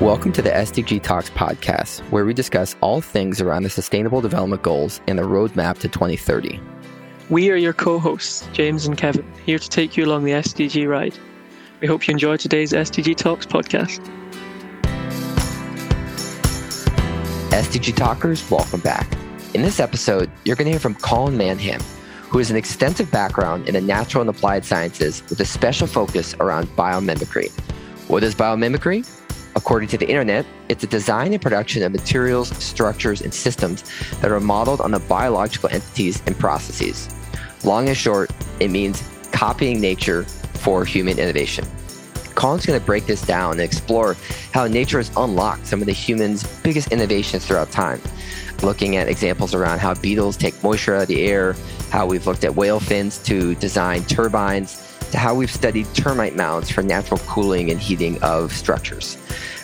Welcome to the SDG Talks podcast, where we discuss all things around the Sustainable Development Goals and the roadmap to 2030. We are your co hosts, James and Kevin, here to take you along the SDG ride. We hope you enjoy today's SDG Talks podcast. SDG Talkers, welcome back. In this episode, you're going to hear from Colin Manham, who has an extensive background in the natural and applied sciences with a special focus around biomimicry. What is biomimicry? According to the internet, it's a design and production of materials, structures, and systems that are modeled on the biological entities and processes. Long and short, it means copying nature for human innovation. Colin's going to break this down and explore how nature has unlocked some of the humans' biggest innovations throughout time, looking at examples around how beetles take moisture out of the air, how we've looked at whale fins to design turbines, to how we've studied termite mounds for natural cooling and heating of structures.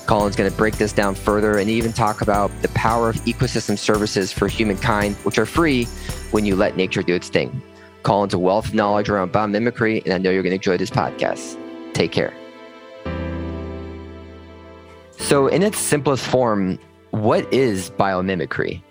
Colin's going to break this down further and even talk about the power of ecosystem services for humankind, which are free when you let nature do its thing. Colin's a wealth of knowledge around biomimicry, and I know you're going to enjoy this podcast. Take care. So, in its simplest form, what is biomimicry?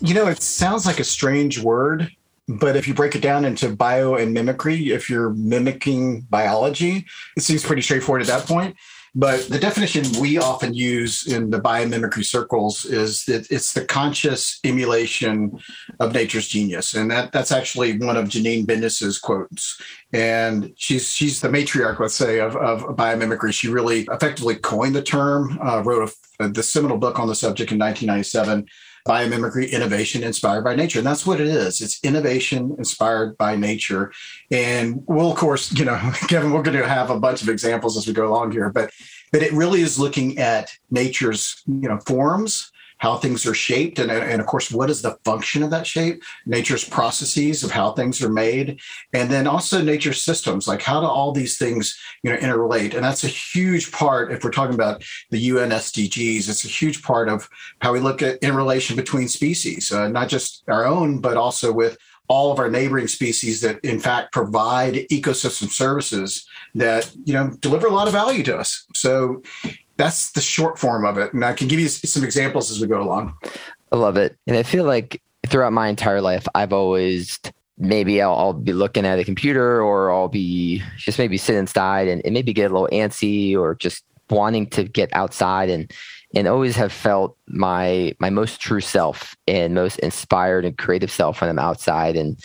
You know, it sounds like a strange word, but if you break it down into bio and mimicry, if you're mimicking biology, it seems pretty straightforward at that point. But the definition we often use in the biomimicry circles is that it's the conscious emulation of nature's genius. And that, that's actually one of Janine Benyus's quotes. And she's she's the matriarch, let's say, of, of biomimicry. She really effectively coined the term, uh, wrote a, the seminal book on the subject in 1997 biomimicry innovation inspired by nature. And that's what it is. It's innovation inspired by nature. And we'll of course you know kevin we're going to have a bunch of examples as we go along here but but it really is looking at nature's you know forms how things are shaped and, and of course what is the function of that shape nature's processes of how things are made and then also nature's systems like how do all these things you know interrelate? And that's a huge part if we're talking about the un sdgs it's a huge part of how we look at interrelation between species uh, not just our own but also with all of our neighboring species that in fact provide ecosystem services that you know deliver a lot of value to us. So that's the short form of it. And I can give you some examples as we go along. I love it. And I feel like throughout my entire life, I've always maybe I'll, I'll, be looking at a computer or I'll be just maybe sit inside and, and, maybe get a little antsy or just wanting to get outside and and always have felt my my most true self and most inspired and creative self when I'm outside and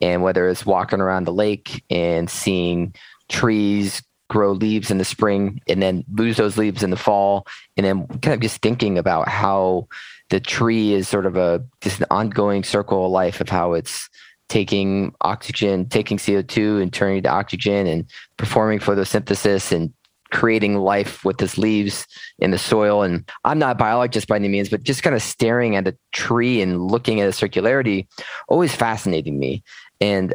and whether it's walking around the lake and seeing trees grow leaves in the spring and then lose those leaves in the fall. And then kind of just thinking about how the tree is sort of a just an ongoing circle of life of how it's taking oxygen taking co2 and turning it to oxygen and performing photosynthesis and creating life with its leaves in the soil. And i'm not a biologist by any means but just kind of staring at a tree and looking at a circularity always fascinating me. And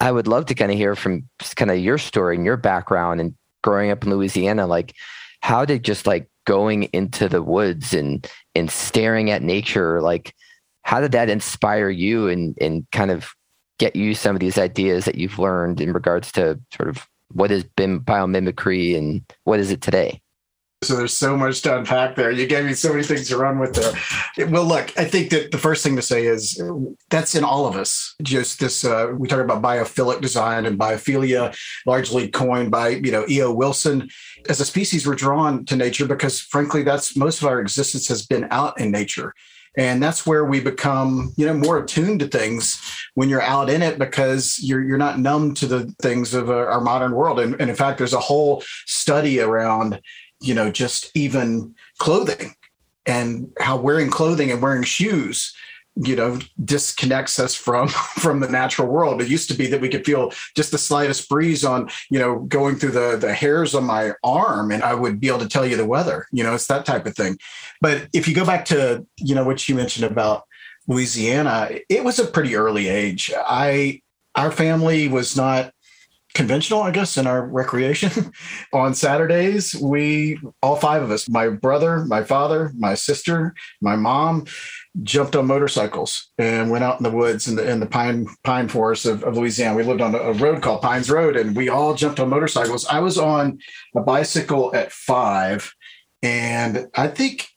I would love to kind of hear from kind of your story and your background and growing up in Louisiana. Like, how did just like going into the woods and and staring at nature, like, how did that inspire you and and kind of get you some of these ideas that you've learned in regards to sort of what has been biomimicry and what is it today? So there's so much to unpack there. You gave me so many things to run with there. Well, look, I think that the first thing to say is that's in all of us. Just this, uh, we talk about biophilic design and biophilia, largely coined by you know E.O. Wilson. As a species, we're drawn to nature because, frankly, that's most of our existence has been out in nature and that's where we become you know more attuned to things when you're out in it because you're you're not numb to the things of uh, our modern world and, and in fact there's a whole study around you know, just even clothing and how wearing clothing and wearing shoes you know disconnects us from from the natural world. It used to be that we could feel just the slightest breeze on you know going through the the hairs on my arm and i would be able to tell you the weather you know it's that type of thing. But if you go back to you know what you mentioned about louisiana it was a pretty early age. I our family was not conventional, I guess, in our recreation. on Saturdays, we, all five of us, my brother, my father, my sister, my mom, jumped on motorcycles and went out in the woods in the in the pine pine forest of, of Louisiana. We lived on a, road called Pines Road, and we all jumped on motorcycles. I was on a bicycle at five And I think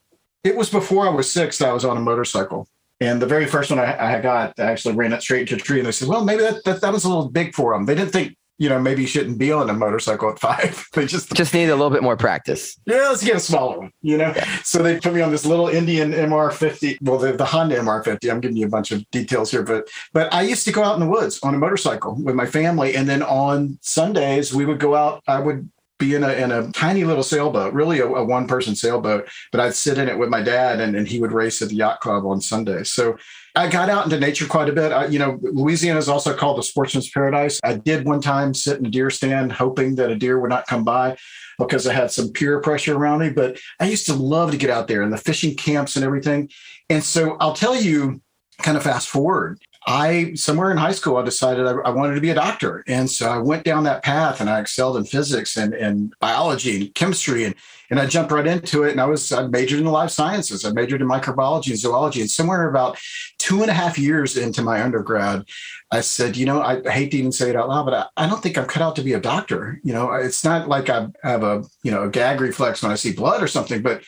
it was before I was six that I was on a motorcycle. And the very first one I, I got, I actually ran it straight into a tree. And they said, well, maybe that, that, that was a little big for them. They didn't think you know, maybe you shouldn't be on a motorcycle at five. they just just need a little bit more practice. Yeah, let's get a smaller one, you know. Yeah. So they put me on this little Indian MR50, well, the, the Honda MR50. I'm giving you a bunch of details here, but but I used to go out in the woods on a motorcycle with my family, and then on Sundays we would go out. I would be in a in a tiny little sailboat, really a, a one person sailboat, but I'd sit in it with my dad, and, and he would race at the yacht club on Sundays. So I got out into nature quite a bit. I, you know, Louisiana is also called the sportsman's paradise. I did one time sit in a deer stand, hoping that a deer would not come by because I had some peer pressure around me. But I used to love to get out there and the fishing camps and everything. And so I'll tell you, kind of fast forward, I somewhere in high school I decided I, I, wanted to be a doctor, and so I went down that path, and I excelled in physics and, and biology and chemistry, and and I jumped right into it. And I was I majored in the life sciences. I majored in microbiology and zoology. And somewhere about two and a half years into my undergrad, I said, you know, I hate to even say it out loud, but I, I don't think I'm cut out to be a doctor. You know, it's not like I have a you know a gag reflex when I see blood or something, but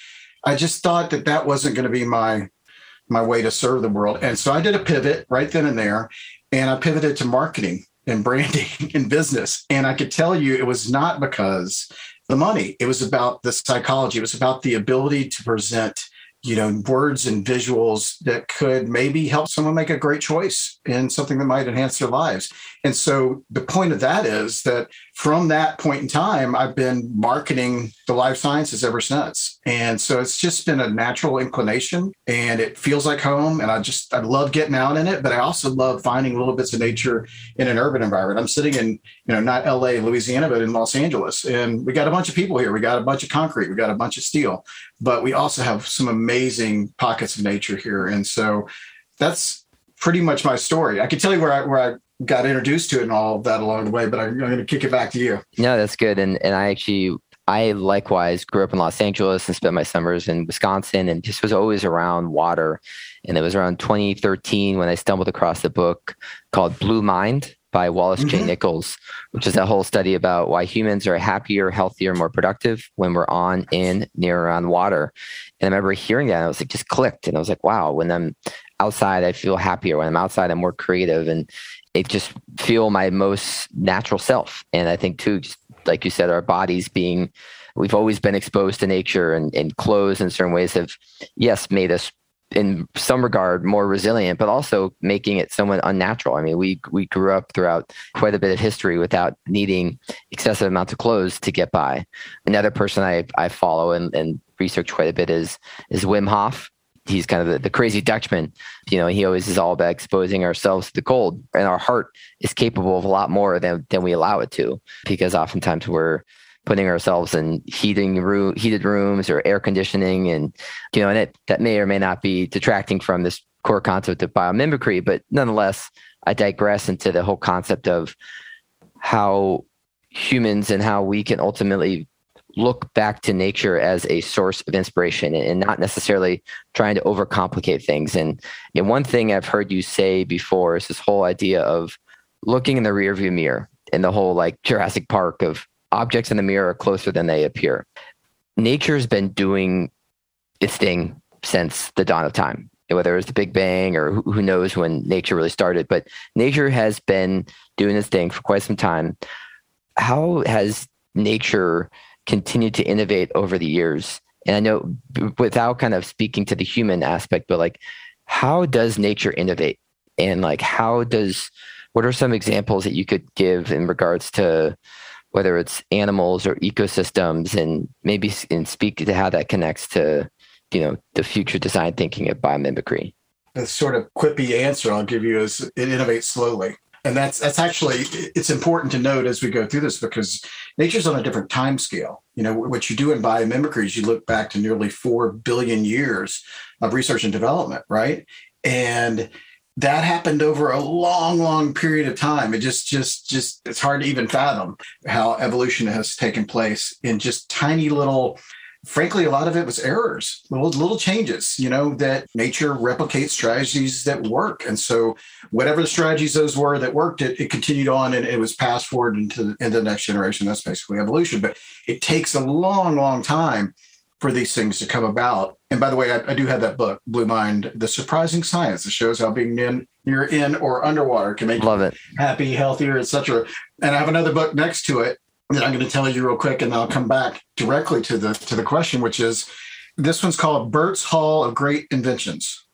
I just thought that that wasn't going to be my my way to serve the world. And so I did a pivot right then and there, and I pivoted to marketing and branding and business. And I could tell you it was not because the money, it was about the psychology, it was about the ability to present you know words and visuals that could maybe help someone make a great choice in something that might enhance their lives. And so the point of that is that from that point in time i've been marketing the life sciences ever since. And so it's just been a natural inclination and it feels like home and i just i love getting out in it but i also love finding little bits of nature in an urban environment. I'm sitting in you know not la louisiana but in los angeles and we got a bunch of people here. We got a bunch of concrete. We got a bunch of steel but we also have some amazing pockets of nature here. And so that's pretty much my story. I can tell you where I where I got introduced to it and all of that along the way, but I'm, I'm going to kick it back to you. No, that's good. And and I actually I likewise grew up in Los Angeles and spent my summers in Wisconsin and just was always around water. And it was around 2013 when I stumbled across a book called Blue Mind by Wallace mm-hmm. J. Nichols, which is a whole study about why humans are happier, healthier, more productive when we're on, in, near, on water. And I remember hearing that, and I was like, just clicked. And I was like, wow, when I'm outside, I feel happier. When I'm outside, I'm more creative and it just feel my most natural self. And I think, too, just like you said, our bodies being, we've always been exposed to nature and, and clothes in certain ways have, yes, made us in some regard more resilient, but also making it somewhat unnatural. I mean, we we grew up throughout quite a bit of history without needing excessive amounts of clothes to get by. Another person I, I follow and, and research quite a bit is is Wim Hof. He's kind of the, the crazy Dutchman. You know, he always is all about exposing ourselves to the cold, and our heart is capable of a lot more than than we allow it to, because oftentimes we're putting ourselves in heating room, heated rooms or air conditioning, and you know, and it, that may or may not be detracting from this core concept of biomimicry, but nonetheless, I digress into the whole concept of how humans and how we can ultimately look back to nature as a source of inspiration and not necessarily trying to overcomplicate things. And, and one thing I've heard you say before is this whole idea of looking in the rearview mirror and the whole like Jurassic Park of objects in the mirror are closer than they appear. Nature's been doing its thing since the dawn of time, whether it was the Big Bang or who knows when nature really started. But nature has been doing its thing for quite some time. How has nature continued to innovate over the years? And I know without kind of speaking to the human aspect, but like, how does nature innovate? And like, how does, what are some examples that you could give in regards to whether it's animals or ecosystems and maybe and speak to how that connects to you know the future design thinking of biomimicry. The sort of quippy answer i'll give you is it innovates slowly. And that's that's actually it's important to note as we go through this because nature's on a different time scale. You know what you do in biomimicry is you look back to nearly 4 billion years of research and development right? And that happened over a long long period of time. It just just just it's hard to even fathom how evolution has taken place in just tiny little frankly a lot of it was errors little little changes you know that nature replicates strategies that work. And so whatever the strategies those were that worked it, it continued on and it was passed forward into, into the next generation. That's basically evolution. But it takes a long long time for these things to come about. And by the way, I, I do have that book, Blue Mind, The Surprising Science. It shows how being in, near in or underwater can make Love it. happy, healthier, etc. And I have another book next to it that I'm going to tell you real quick, and I'll come back directly to the to the question, which is this one's called Bert's Hall of Great Inventions.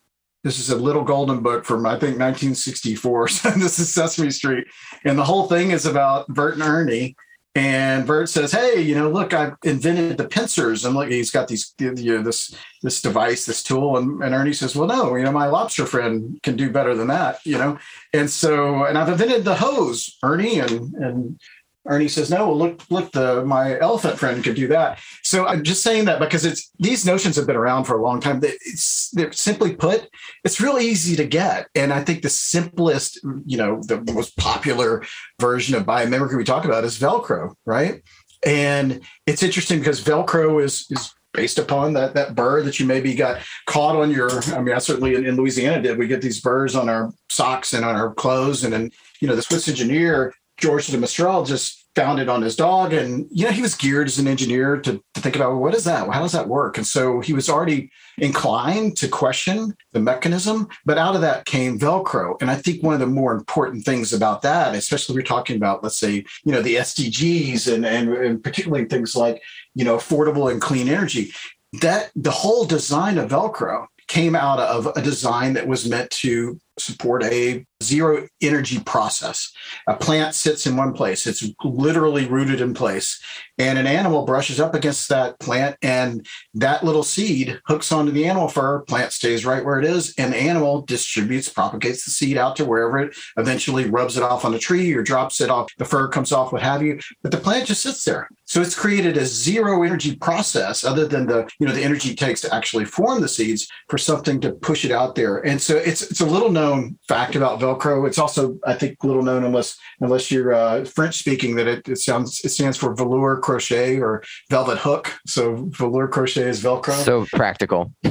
This is a little golden book from I think 1964. So this is Sesame Street, and the whole thing is about Bert and Ernie. And Bert says, "Hey, you know, look, I've invented the pincers." And look, he's got these, you know, this this device, this tool. And, and Ernie says, "Well, no, you know, my lobster friend can do better than that, you know." And so, and I've invented the hose, Ernie, and and Ernie says, "No, well, look, look, the my elephant friend could do that." So I'm just saying that because it's these notions have been around for a long time. It's they're simply put, it's real easy to get, and I think the simplest, you know, the most popular version of biomimicry we talk about is Velcro, right? And it's interesting because Velcro is is based upon that that burr that you maybe got caught on your. I mean, I certainly in, in Louisiana did. We get these burrs on our socks and on our clothes, and then you know the Swiss engineer George de Mestral just found it on his dog. And, you know, he was geared as an engineer to, to think about well, what is that? How does that work? And so he was already inclined to question the mechanism. But out of that came Velcro. And I think one of the more important things about that, especially we're talking about, let's say, you know, the SDGs and, and, and particularly things like, you know, affordable and clean energy, that the whole design of Velcro came out of a design that was meant to support a zero energy process. A plant sits in one place, it's literally rooted in place, and an animal brushes up against that plant, and that little seed hooks onto the animal fur. Plant stays right where it is, and the animal distributes, propagates the seed out to wherever it eventually rubs it off on a tree or drops it off, the fur comes off, what have you. But the plant just sits there. So it's created a zero energy process, other than the you know the energy it takes to actually form the seeds for something to push it out there. And so it's it's a little known fact about Velcro. It's also, I think, little known unless unless you're uh, French speaking that it, it sounds it stands for velour crochet or velvet hook. So velour crochet is Velcro. So practical,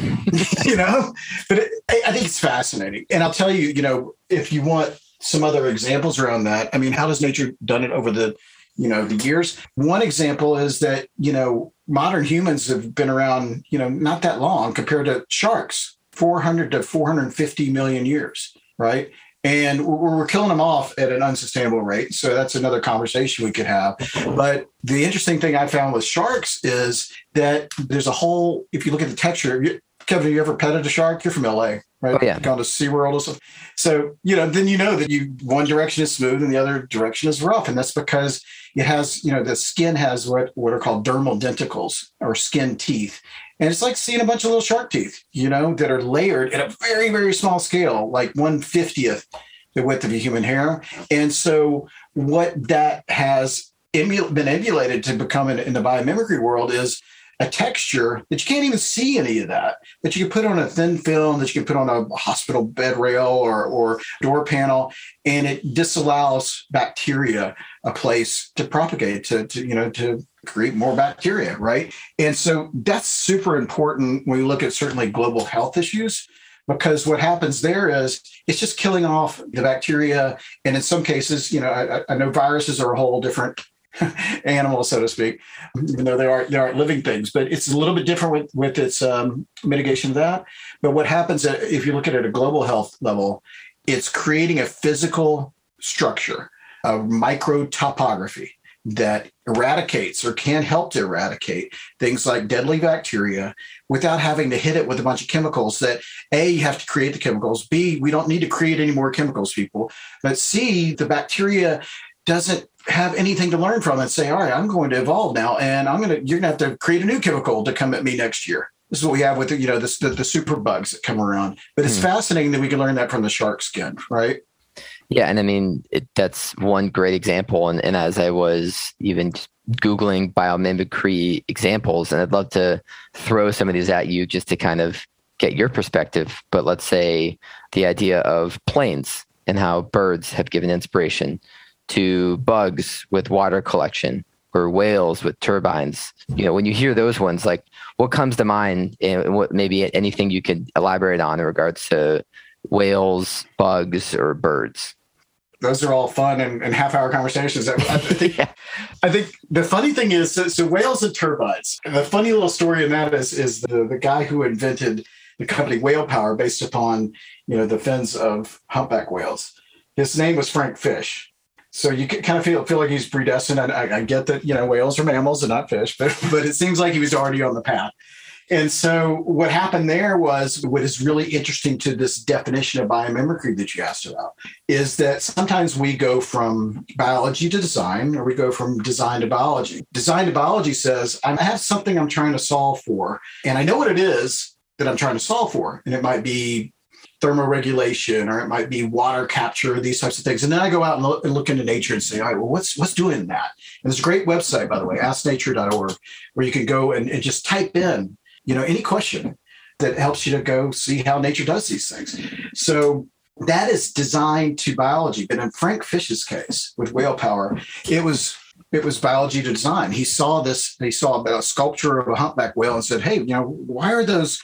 you know. But it, I, I think it's fascinating, and I'll tell you, you know, if you want some other examples around that, I mean, how has nature done it over the you know the years one example is that you know modern humans have been around you know not that long compared to sharks 400 to 450 million years right? And we're, we're killing them off at an unsustainable rate. So that's another conversation we could have. But the interesting thing I found with sharks is that there's a whole, if you look at the texture, Kevin, have you ever petted a shark? You're from LA, right? Oh, yeah. Gone to SeaWorld or something. So, you know, then you know that you one direction is smooth and the other direction is rough. And that's because it has, you know, the skin has what, what are called dermal denticles or skin teeth. And it's like seeing a bunch of little shark teeth, you know, that are layered at a very, very small scale, like 150th the width of a human hair. And so, what that has been emulated to become in, in the biomimicry world is a texture that you can't even see any of that, that you can put on a thin film, that you can put on a hospital bed rail or, or door panel, and it disallows bacteria a place to propagate, to, to you know, to create more bacteria, right? And so that's super important when we look at certainly global health issues, because what happens there is it's just killing off the bacteria. And in some cases, you know, I, I know viruses are a whole different animal, so to speak, even though they aren't they aren't living things. But it's a little bit different with with its um, mitigation of that. But what happens if you look at it at a global health level, it's creating a physical structure, a micro topography that eradicates or can help to eradicate things like deadly bacteria without having to hit it with a bunch of chemicals that a you have to create the chemicals b we don't need to create any more chemicals people but c the bacteria doesn't have anything to learn from and say all right i'm going to evolve now and i'm going to you're going to have to create a new chemical to come at me next year this is what we have with the, you know the, the, the super bugs that come around but it's hmm. fascinating that we can learn that from the shark skin right yeah, and I mean it, that's one great example. And, and as I was even googling biomimicry examples, and I'd love to throw some of these at you just to kind of get your perspective. But let's say the idea of planes and how birds have given inspiration to bugs with water collection or whales with turbines. You know, when you hear those ones, like what comes to mind, and what maybe anything you could elaborate on in regards to whales, bugs, or birds? those are all fun and, and half hour conversations. I, I think, yeah. I think the funny thing is, so, so, whales and turbines. The funny little story in that is, is the, the guy who invented the company Whale Power based upon, you know, the fins of humpback whales. His name was Frank Fish. So you kind of feel feel like he's predestined. I, I get that you know whales are mammals and not fish, but but it seems like he was already on the path. And so what happened there was what is really interesting to this definition of biomimicry that you asked about is that sometimes we go from biology to design or we go from design to biology. Design to biology says, I have something I'm trying to solve for, and I know what it is that I'm trying to solve for. And it might be thermoregulation or it might be water capture, these types of things. And then I go out and look, and look into nature and say, all right, well, what's what's doing that? And there's a great website, by the way, asknature.org, where you can go and, and just type in, you know, any question that helps you to go see how nature does these things. So that is designed to biology. But in Frank Fish's case with whale power, it was it was biology to design. He saw this, he saw a sculpture of a humpback whale and said, Hey, you know, why are those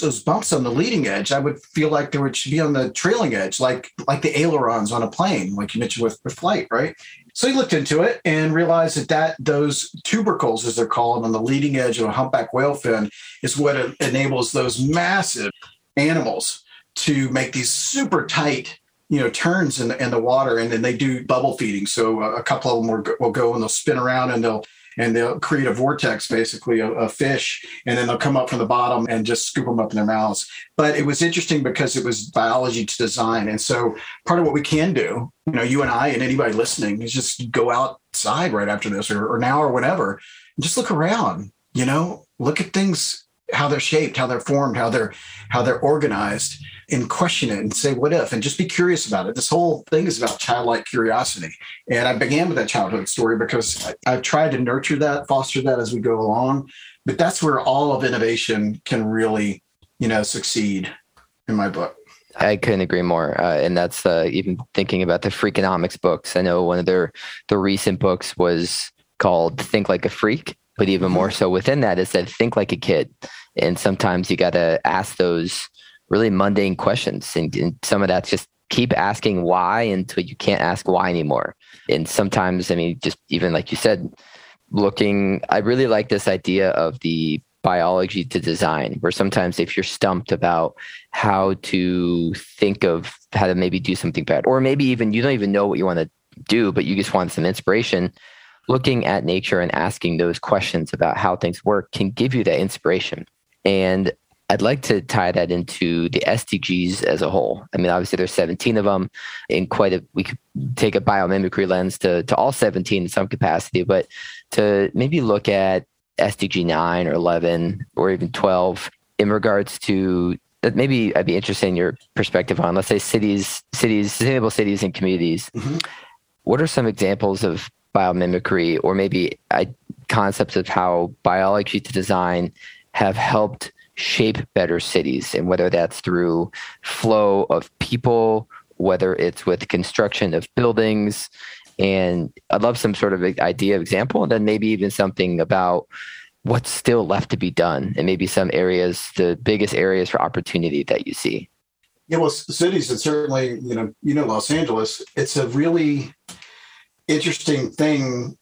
those bumps on the leading edge, I would feel like there would should be on the trailing edge, like like the ailerons on a plane, like you mentioned with, with flight, right? So he looked into it and realized that that those tubercles, as they're called, on the leading edge of a humpback whale fin, is what enables those massive animals to make these super tight you know turns in the, in the water. And then they do bubble feeding. So a couple of them will will go and they'll spin around and they'll and they'll create a vortex, basically a, a, fish, and then they'll come up from the bottom and just scoop them up in their mouths. But it was interesting because it was biology to design, and so part of what we can do, you know, you and I and anybody listening, is just go outside right after this or, or now or whatever, and just look around. You know, look at things how they're shaped, how they're formed, how they're how they're organized, and question it and say what if, and just be curious about it. This whole thing is about childlike curiosity, and I began with that childhood story because I, I've tried to nurture that, foster that as we go along. But that's where all of innovation can really, you know, succeed. In my book. I couldn't agree more. Uh, and that's uh, even thinking about the Freakonomics books. I know one of their the recent books was called Think Like a Freak, but even more so within that is that think like a kid. And sometimes you got to ask those really mundane questions. And, and, some of that's just keep asking why until you can't ask why anymore. And sometimes, I mean, just even like you said, looking, I really like this idea of the biology to design, where sometimes if you're stumped about how to think of how to maybe do something better, or maybe even you don't even know what you want to do, but you just want some inspiration looking at nature and asking those questions about how things work can give you that inspiration. And I'd like to tie that into the SDGs as a whole. I mean, obviously there's 17 of them in quite a, we could take a biomimicry lens to, to all 17 in some capacity, but to maybe look at SDG 9 or 11 or even 12 in regards to that maybe I'd be interested in your perspective on, let's say cities, cities, sustainable cities and communities. Mm-hmm. What are some examples of biomimicry or maybe I, concepts of how biology to design have helped shape better cities and whether that's through flow of people whether it's with construction of buildings. And i'd love some sort of idea of example and then maybe even something about what's still left to be done and maybe some areas the biggest areas for opportunity that you see. Yeah well cities and certainly you know you know los angeles it's a really interesting thing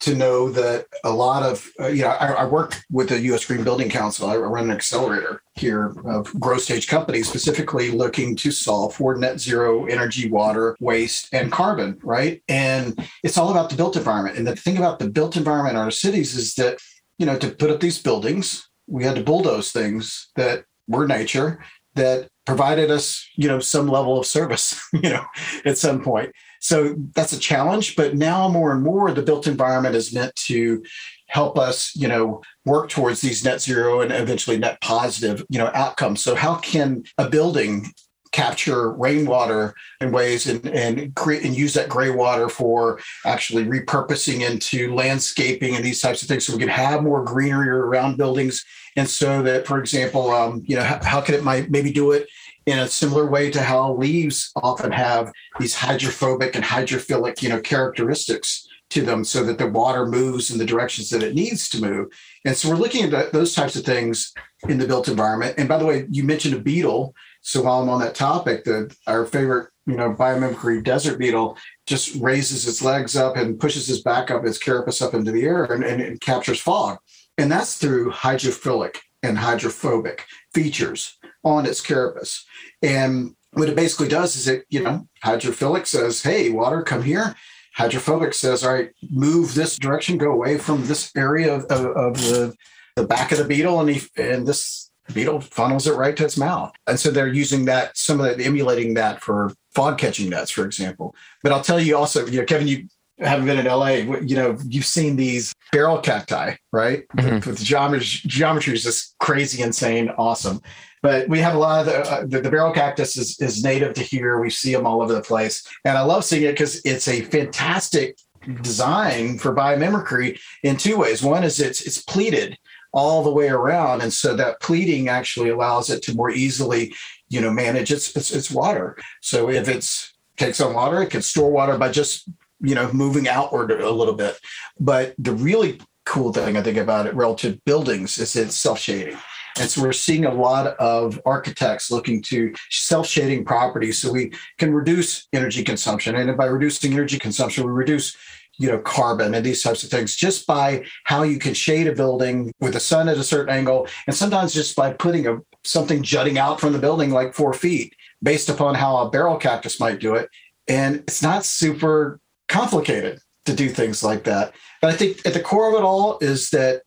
to know that a lot of uh, you know I, I, work with the U.S. Green Building Council. I run an accelerator here of growth stage companies, specifically looking to solve for net zero energy, water, waste, and carbon. Right, and it's all about the built environment. And the thing about the built environment in our cities is that you know to put up these buildings, we had to bulldoze things that were nature that provided us you know some level of service you know at some point so that's a challenge. But now more and more, the built environment is meant to help us, you know, work towards these net zero and eventually net positive, you know, outcomes. So how can a building capture rainwater in ways and, and create and use that gray water for actually repurposing into landscaping and these types of things so we can have more greenery around buildings and so that for example um, you know how, how can it might maybe do it in a similar way to how leaves often have these hydrophobic and hydrophilic, you know, characteristics to them so that the water moves in the directions that it needs to move. And so we're looking at those types of things in the built environment. And by the way, you mentioned a beetle. So while I'm on that topic, the, our favorite you know, biomimicry desert beetle just raises its legs up and pushes its back up, its carapace up into the air and, and it captures fog. And that's through hydrophilic and hydrophobic features on its carapace. And what it basically does is it, you know, hydrophilic says, hey, water, come here. Hydrophobic says, all right, move this direction, go away from this area of, of, of the, the back of the beetle. And, he, and this beetle funnels it right to its mouth. And so they're using that, some of that, emulating that for fog catching nets, for example. But I'll tell you also, you know, Kevin, you haven't been in LA, you know, you've seen these barrel cacti, right? Mm-hmm. With the geometry, geometry is just crazy, insane, awesome. But we have a lot of the, uh, the, the, barrel cactus is, is native to here. We see them all over the place. And I love seeing it because it's a fantastic design for biomimicry in two ways. One is it's it's pleated all the way around. And so that pleating actually allows it to more easily, you know, manage its its, its water. So if it's takes on water, it can store water by just you know moving outward a little bit. But the really cool thing I think about it relative buildings is it's self shading. And so we're seeing a lot of architects looking to self-shading properties so we can reduce energy consumption. And by reducing energy consumption, we reduce you know carbon and these types of things just by how you can shade a building with the sun at a certain angle and sometimes just by putting a something jutting out from the building like four feet based upon how a barrel cactus might do it and it's not super complicated to do things like that but i think at the core of it all is that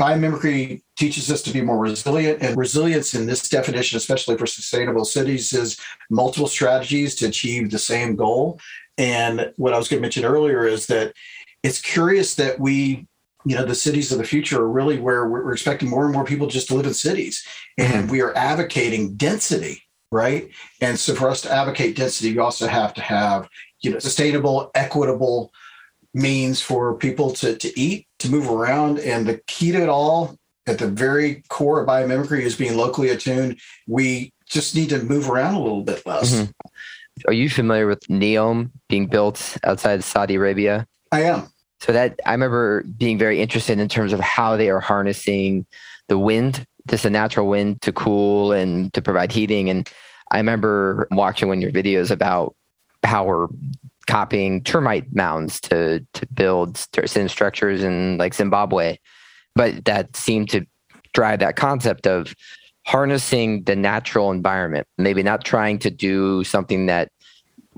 Biomimicry teaches us to be more resilient, and resilience in this definition, especially for sustainable cities, is multiple strategies to achieve the same goal. And what I was going to mention earlier is that it's curious that we, you know, the cities of the future are really where we're expecting more and more people just to live in cities, and mm-hmm. we are advocating density, right? And so for us to advocate density, we also have to have, you know, sustainable, equitable means for people to, to eat, to move around. And the key to it all at the very core of biomimicry is being locally attuned. We just need to move around a little bit less. Mm-hmm. Are you familiar with Neom being built outside Saudi Arabia? I am. So that I remember being very interested in terms of how they are harnessing the wind, just a natural wind to cool and to provide heating. And I remember watching one of your videos about how we're copying termite mounds to to build certain structures in like Zimbabwe, but that seemed to drive that concept of harnessing the natural environment, maybe not trying to do something that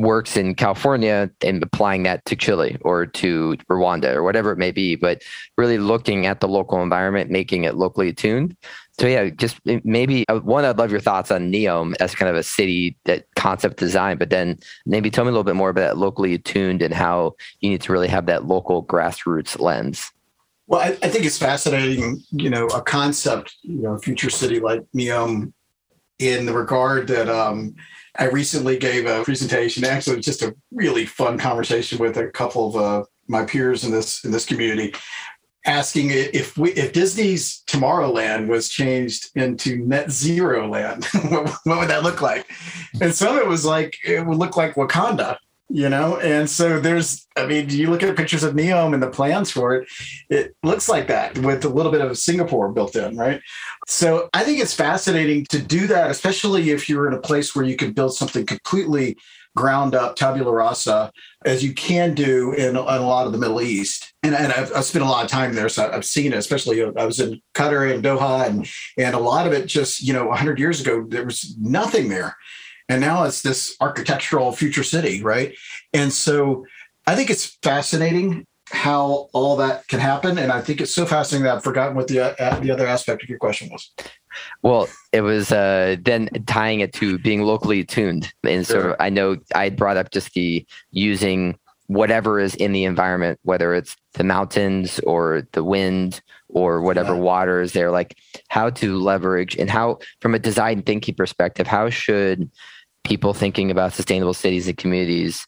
works in California and applying that to Chile or to Rwanda or whatever it may be, but really looking at the local environment, making it locally attuned. So yeah, just maybe uh, one, I'd love your thoughts on Neom as kind of a city that concept design, but then maybe tell me a little bit more about that locally attuned and how you need to really have that local grassroots lens. Well, I, I think it's fascinating, you know, a concept, you know, future city like Neom in the regard that um, I recently gave a presentation, actually just a really fun conversation with a couple of uh, my peers in this in this community asking if we if Disney's Tomorrowland was changed into net zero land, what, what, would that look like? And some of it was like it would look like Wakanda, you know. And so there's, I mean, you look at pictures of Neom and the plans for it, it looks like that with a little bit of Singapore built in, right? So I think it's fascinating to do that, especially if you're in a place where you can build something completely ground up tabula rasa as you can do in, in a lot of the Middle East. And, and I've, I've, spent a lot of time there, so I've seen it. Especially, I was in Qatar and Doha, and and a lot of it just you know 100 years ago there was nothing there, and now it's this architectural future city, right? And so I think it's fascinating how all that can happen. And I think it's so fascinating that I've forgotten what the uh, the other aspect of your question was. Well, it was uh, then tying it to being locally tuned, and so sure. I know I brought up just the using whatever is in the environment, whether it's the mountains or the wind or whatever yeah. water is there, like how to leverage and how, from a design thinking perspective, how should people thinking about sustainable cities and communities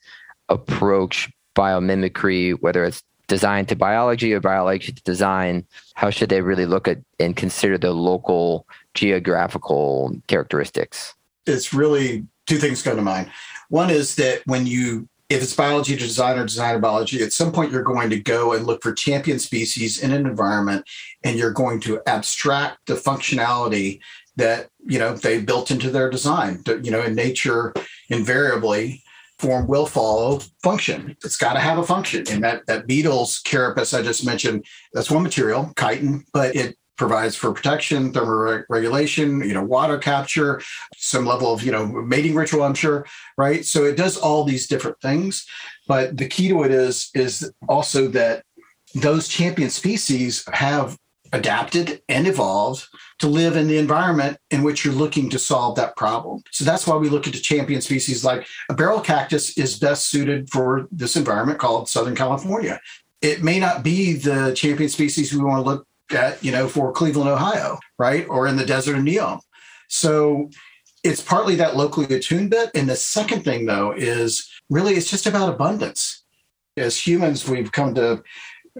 approach biomimicry, whether it's design to biology or biology to design, how should they really look at and consider the local geographical characteristics? It's really two things come to mind. One is that when you if it's biology to design or design or biology, at some point you're going to go and look for champion species in an environment and you're going to abstract the functionality that you know they built into their design. You know, in nature, invariably, form will follow function. It's got to have a function. And that, that beetle's carapace I just mentioned, that's one material, chitin, but it provides for protection, thermoregulation, you know, water capture, some level of, you know, mating ritual, I'm sure, right? So it does all these different things. But the key to it is, is also that those champion species have adapted and evolved to live in the environment in which you're looking to solve that problem. So that's why we look at the champion species like a barrel cactus is best suited for this environment called Southern California. It may not be the champion species we want to look at, you know, for Cleveland, Ohio, right? Or in the desert of Neom. So it's partly that locally attuned bit. And the second thing, though, is really it's just about abundance. As humans, we've come to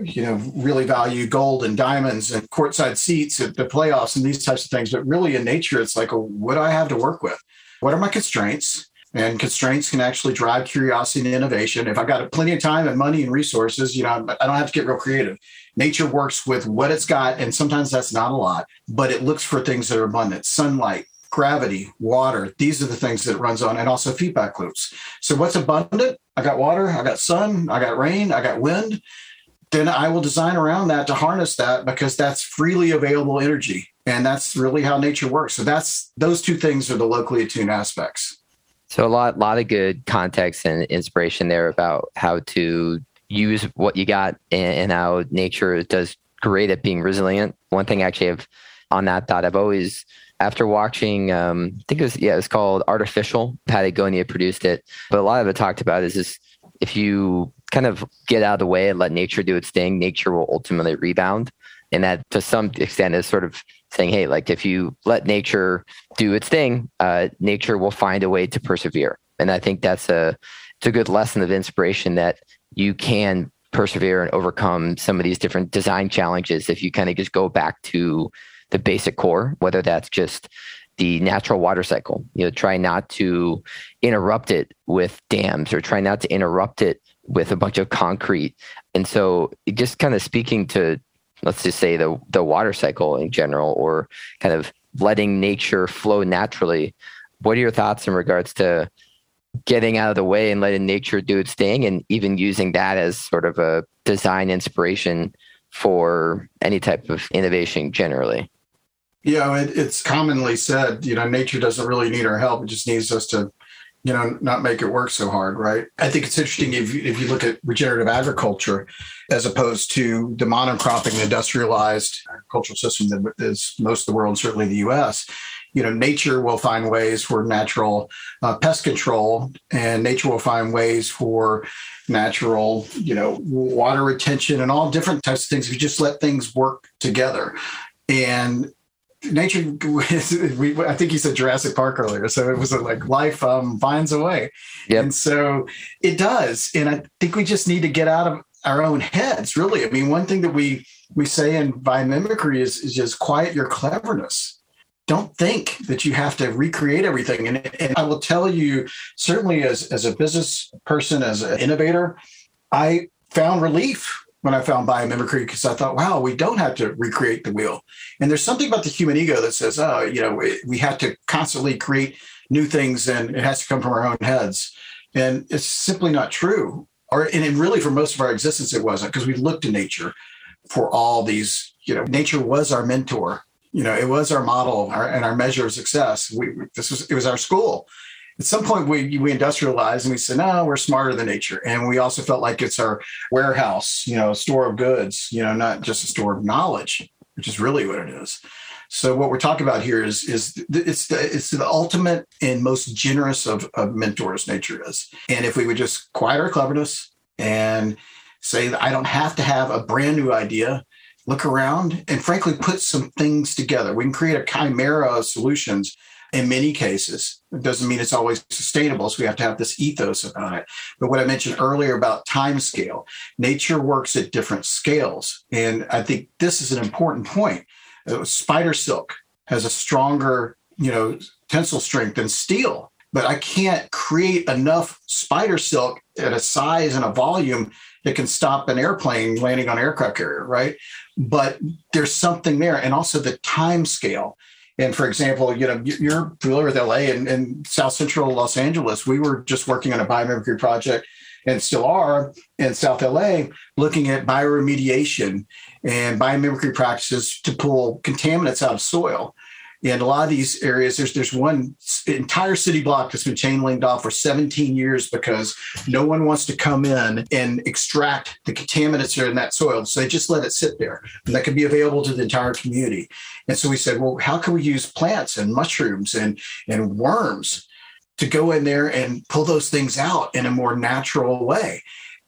you know, really value gold and diamonds and courtside seats at the playoffs and these types of things. But really, in nature, it's like, what do I have to work with? What are my constraints? And constraints can actually drive curiosity and innovation. If I've got plenty of time and money and resources, you know, I don't have to get real creative. Nature works with what it's got, and sometimes that's not a lot, but it looks for things that are abundant sunlight, gravity, water. These are the things that it runs on, and also feedback loops. So, what's abundant? I got water, I got sun, I got rain, I got wind then I will design around that to harness that because that's freely available energy. And that's really how nature works. So that's those two things are the locally attuned aspects. So a lot, lot of good context and inspiration there about how to use what you got and, and how nature does great at being resilient. One thing actually I've on that thought, I've always after watching um, I think it was yeah, it's called Artifishal. Patagonia produced it. But a lot of it talked about is this if you kind of get out of the way and let nature do its thing, nature will ultimately rebound. And that to some extent is sort of saying, hey, like if you let nature do its thing, uh, nature will find a way to persevere. And I think that's a it's a good lesson of inspiration that you can persevere and overcome some of these different design challenges if you kind of just go back to the basic core, whether that's just the natural water cycle. You know, try not to interrupt it with dams or try not to interrupt it with a bunch of concrete. And so just kind of speaking to let's just say the the water cycle in general or kind of letting nature flow naturally. What are your thoughts in regards to getting out of the way and letting nature do its thing and even using that as sort of a design inspiration for any type of innovation generally? Yeah, it, it's commonly said, you know, nature doesn't really need our help. It just needs us to you know, not make it work so hard, right? I think it's interesting if if you look at regenerative agriculture as opposed to the monocropping, industrialized agricultural system that is most of the world, certainly the U.S. You know, nature will find ways for natural uh, pest control, and nature will find ways for natural, you know, water retention and all different types of things. If you just let things work together, and nature we, i think you said jurassic park earlier so it was like life um, finds a way. Yep. and so it does and i think we just need to get out of our own heads really. I mean one thing that we we say in biomimicry is, is just quiet your cleverness. Don't think that you have to recreate everything and, and i will tell you certainly as, as a business person as an innovator i found relief when I found biomimicry because I thought, wow, we don't have to recreate the wheel. And there's something about the human ego that says, oh, you know, we, we have to constantly create new things and it has to come from our own heads. And it's simply not true. Or and really for most of our existence it wasn't because we looked to nature for all these, you know, nature was our mentor. You know, it was our model our, and our measure of success. We this was it was our school at some point we we industrialized and we said no we're smarter than nature. And we also felt like it's our warehouse you know store of goods you know not just a store of knowledge which is really what it is. So what we're talking about here is is it's the it's the ultimate and most generous of, of mentors nature is. And if we would just quiet our cleverness and say i don't have to have a brand new idea look around and frankly put some things together. We can create a chimera of solutions in many cases. It doesn't mean it's always sustainable. So we have to have this ethos about it. But what I mentioned earlier about time scale, nature works at different scales. And I think this is an important point. Uh, spider silk has a stronger, you know, tensile strength than steel. But I can't create enough spider silk at a size and a volume that can stop an airplane landing on aircraft carrier, right? But there's something there. And also the time scale And for example, you know, you're familiar with LA and, and South Central Los Angeles. We were just working on a biomimicry project and still are in South LA looking at bioremediation and biomimicry practices to pull contaminants out of soil. And a lot of these areas, there's there's one entire city block that's been chain linked off for 17 years because no one wants to come in and extract the contaminants that are in that soil. So they just let it sit there. And that could be available to the entire community. And so we said, well, how can we use plants and mushrooms and, and worms to go in there and pull those things out in a more natural way?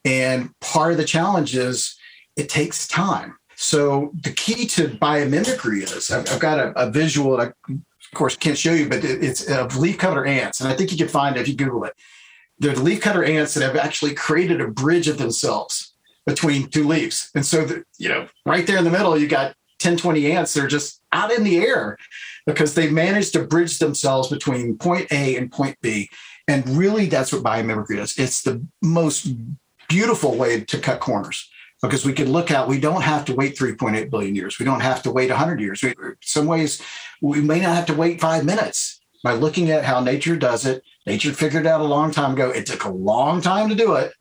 And part of the challenge is it takes time. So the key to biomimicry is I've, I've got a, a visual, I, of course, can't show you, but it, it's of leafcutter ants. And I think you can find it if you Google it. They're the leafcutter ants that have actually created a bridge of themselves between two leaves. And so, the, you know, right there in the middle, you got 10, 20 ants. They're just out in the air because they've managed to bridge themselves between point A and point B. And really, that's what biomimicry is. It's the most beautiful way to cut corners because we can look at we don't have to wait 3.8 billion years. We don't have to wait 100 years. We, some ways we may not have to wait five minutes by looking at how nature does it. Nature figured out a long time ago. It took a long time to do it.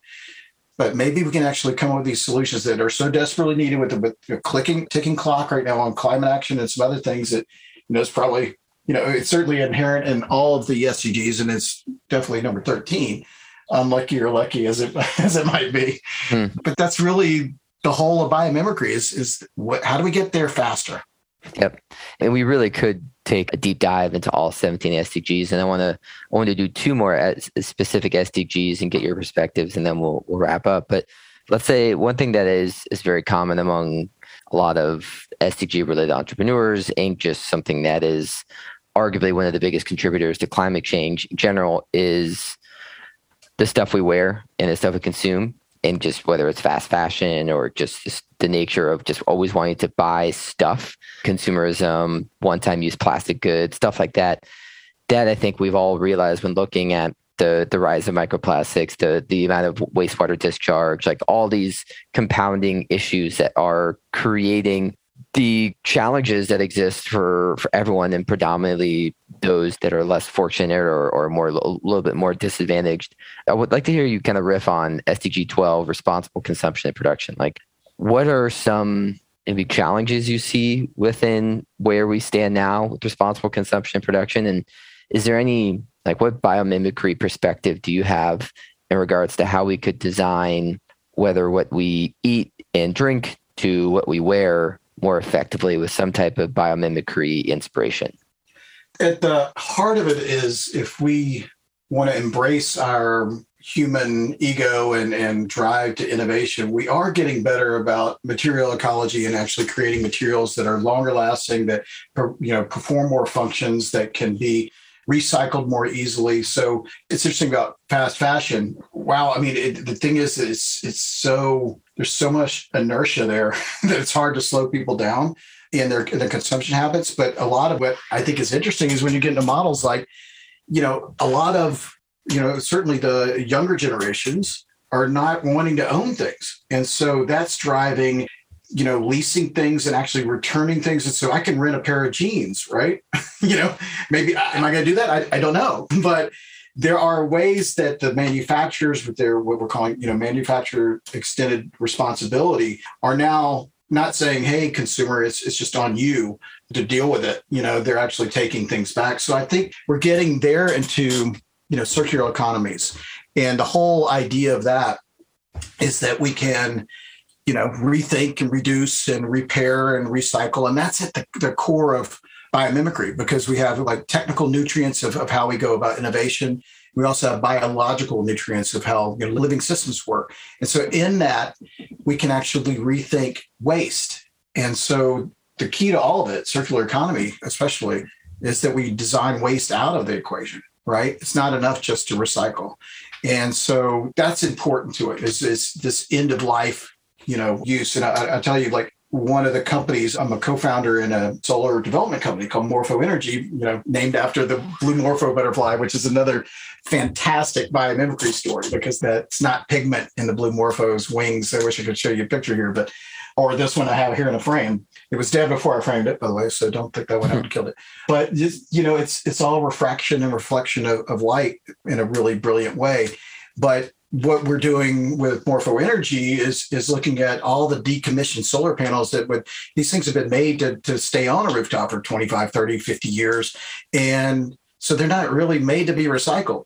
But maybe we can actually come up with these solutions that are so desperately needed with the, with the clicking ticking clock right now on climate action and some other things that you know it's probably you know it's certainly inherent in all of the sdgs and it's definitely number 13 unlucky or lucky as it as it might be. Hmm. But that's really the whole of biomimicry is is what, how do we get there faster? Yep, and we really could take a deep dive into all 17 SDGs, and I want to I want to do two more specific SDGs and get your perspectives, and then we'll we'll wrap up. But let's say one thing that is is very common among a lot of SDG related entrepreneurs, and just something that is arguably one of the biggest contributors to climate change in general is the stuff we wear and the stuff we consume and just whether it's fast fashion or just, just the nature of just always wanting to buy stuff, consumerism, one time use plastic goods, stuff like that. That I think we've all realized when looking at the the rise of microplastics, the the amount of wastewater discharge, like all these compounding issues that are creating the challenges that exist for for everyone and predominantly those that are less fortunate or, or more a little bit more disadvantaged. I would like to hear you kind of riff on SDG 12, responsible consumption and production. Like, what are some maybe challenges you see within where we stand now with responsible consumption and production? And is there any like what biomimicry perspective do you have in regards to how we could design whether what we eat and drink to what we wear more effectively with some type of biomimicry inspiration? at the heart of it is if we want to embrace our human ego and, and drive to innovation, we are getting better about material ecology and actually creating materials that are longer lasting, that you know perform more functions, that can be recycled more easily. So it's interesting about fast fashion. Wow, I mean, it, the thing is, it's it's so there's so much inertia there that it's hard to slow people down in their, in their consumption habits. But a lot of what I think is interesting is when you get into models like, you know, a lot of, you know, certainly the younger generations are not wanting to own things. And so that's driving, you know, leasing things and actually returning things. And so I can rent a pair of jeans, right? you know, maybe uh, am I going to do that? I, I don't know. But there are ways that the manufacturers with their what we're calling you know manufacturer extended responsibility are now not saying, hey, consumer, it's, it's just on you to deal with it. You know, they're actually taking things back. So I think we're getting there into, you know, circular economies. And the whole idea of that is that we can, you know, rethink and reduce and repair and recycle. And that's at the, the core of biomimicry because we have like technical nutrients of, of how we go about innovation we also have biological nutrients of how you know, living systems work. And so, in that, we can actually rethink waste. And so, the key to all of it, circular economy especially, is that we design waste out of the equation, right? It's not enough just to recycle. And so, that's important to it is, is this end of life, you know, use. And I, I tell you, like, one of the companies. I'm a co-founder in a solar development company called Morpho Energy, you know, named after the blue morpho butterfly, which is another fantastic biomimicry story because that's not pigment in the blue morpho's wings. I wish I could show you a picture here, but or this one I have here in a frame. It was dead before I framed it, by the way, so don't think that went out and killed it. But just, you know, it's it's all refraction and reflection of, of light in a really brilliant way. But what we're doing with Morpho Energy is is looking at all the decommissioned solar panels that would these things have been made to, to stay on a rooftop for 25, 30, 50 years. And so they're not really made to be recycled.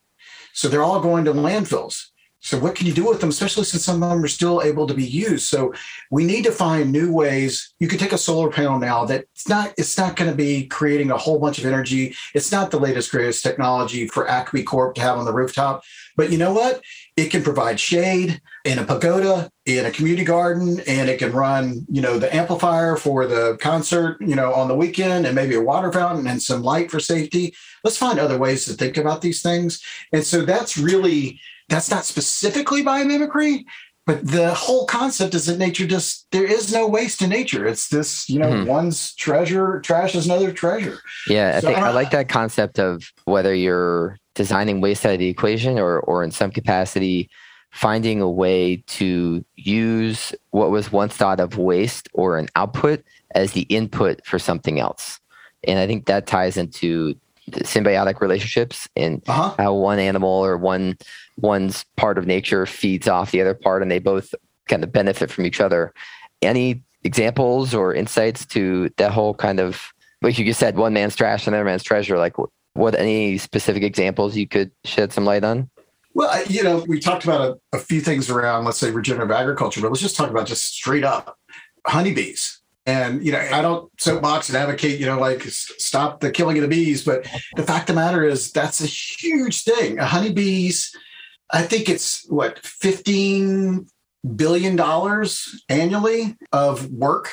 So they're all going to landfills. So what can you do with them, especially since some of them are still able to be used? So we need to find new ways. You could take a solar panel now that it's not it's not going to be creating a whole bunch of energy. It's not the latest greatest technology for Acme Corp to have on the rooftop. But you know what? It can provide shade in a pagoda, in a community garden, and it can run, you know, the amplifier for the concert, you know, on the weekend, and maybe a water fountain and some light for safety. Let's find other ways to think about these things. And so that's really that's not specifically biomimicry, but the whole concept is that nature just there is no waste in nature. It's this, you know, mm-hmm. one's treasure, trash is another treasure. Yeah, I so, think I like that concept of whether you're designing waste out of the equation or or in some capacity finding a way to use what was once thought of waste or an output as the input for something else. And I think that ties into symbiotic relationships and uh-huh. how one animal or one one's part of nature feeds off the other part and they both kind of benefit from each other any examples or insights to that whole kind of like you just said one man's trash another man's treasure like what any specific examples you could shed some light on well you know we talked about a, a few things around let's say regenerative agriculture but let's just talk about just straight up honeybees and, you know, I don't soapbox and advocate, you know, like stop the killing of the bees. But the fact of the matter is that's a huge thing. Honeybees, I think it's what, 15 billion dollars annually of work